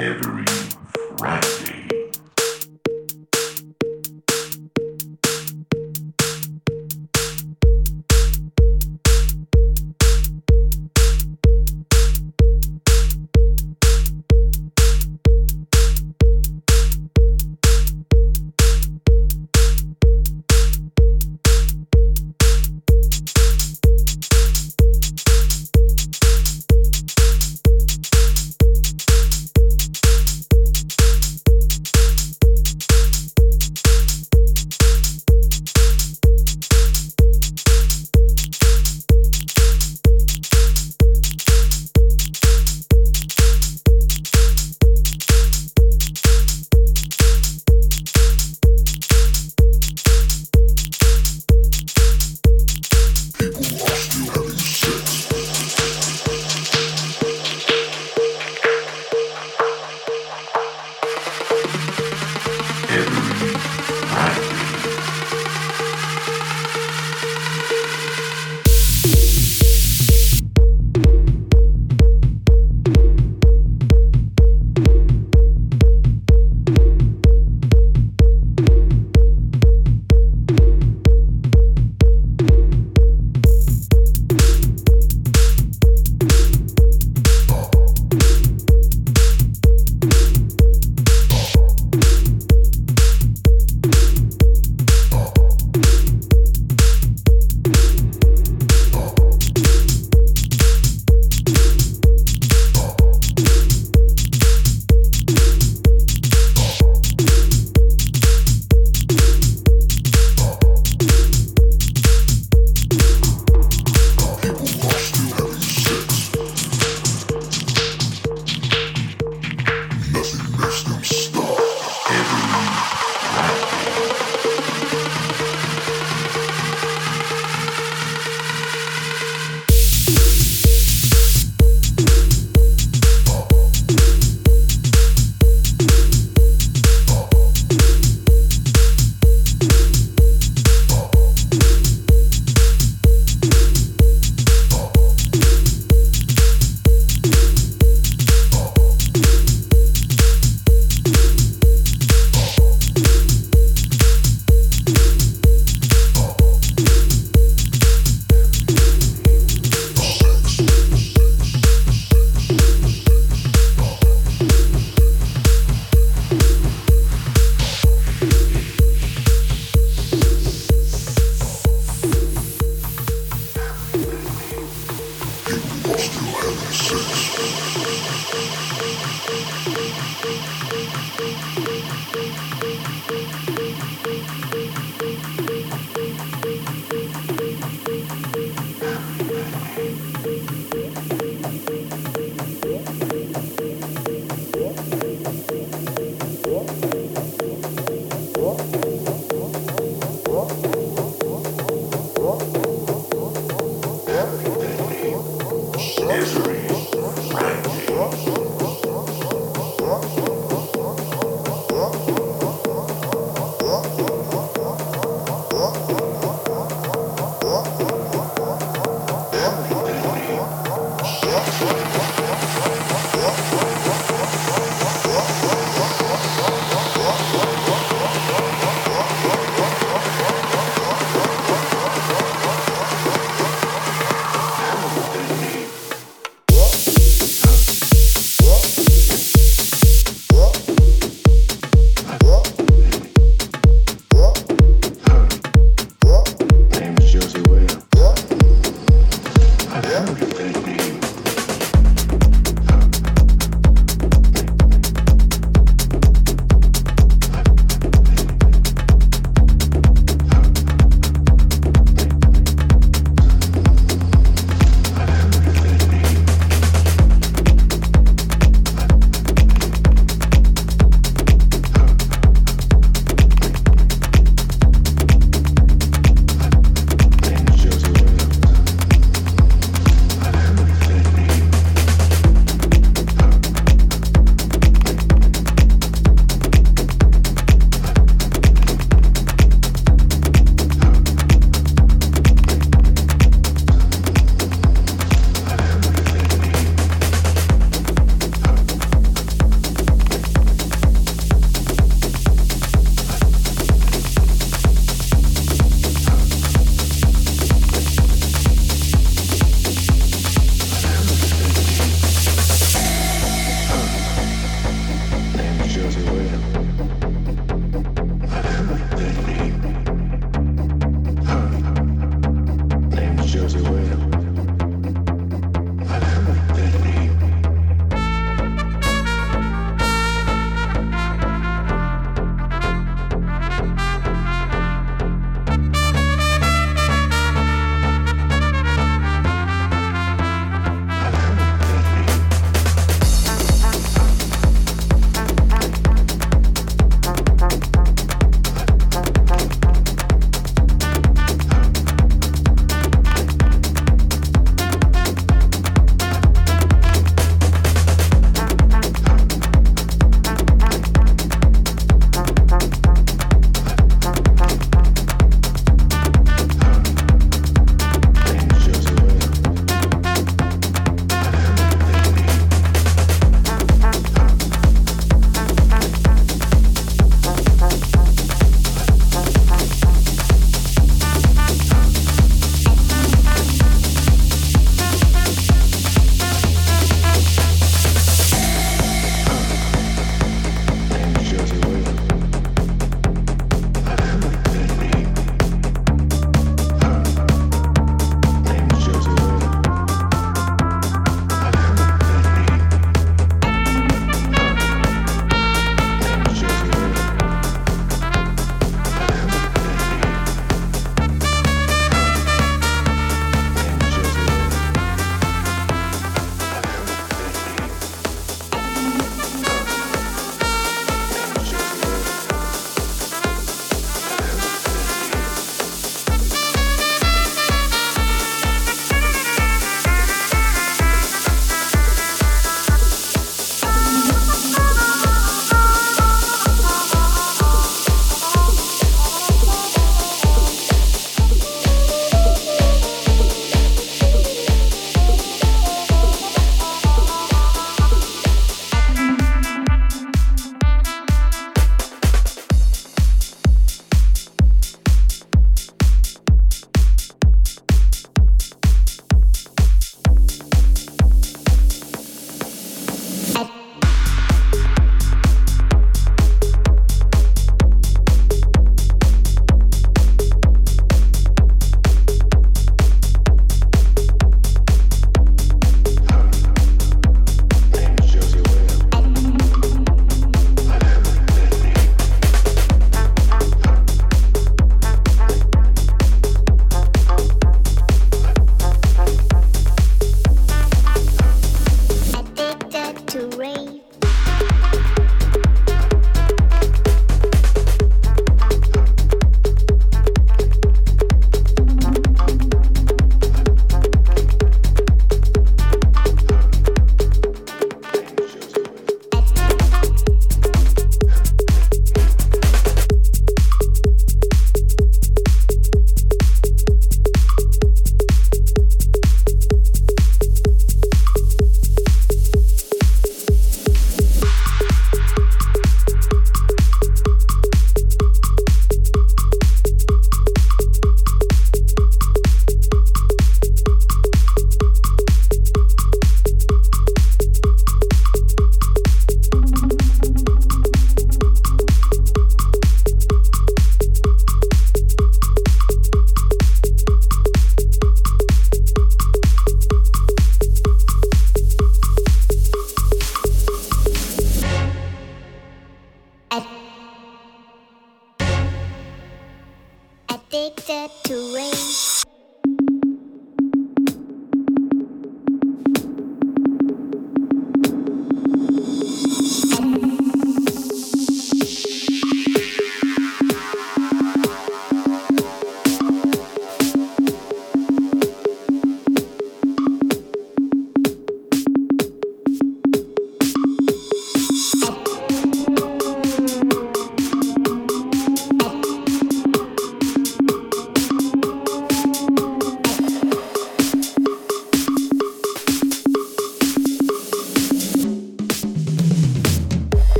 every Friday.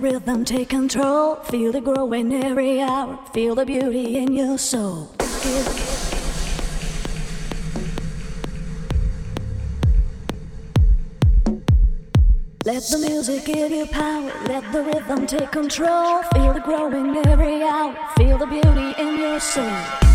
the rhythm take control. Feel it growing every hour. Feel the beauty in your soul. Give, Let the music give you power. Let the rhythm take control. Feel it growing every hour. Feel the beauty in your soul.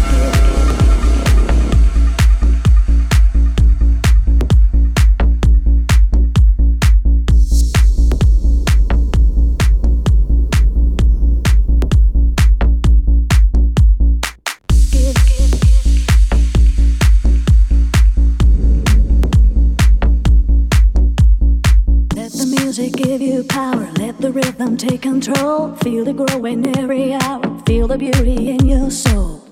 Rhythm take control. Feel it growing every hour. Feel the beauty in your soul.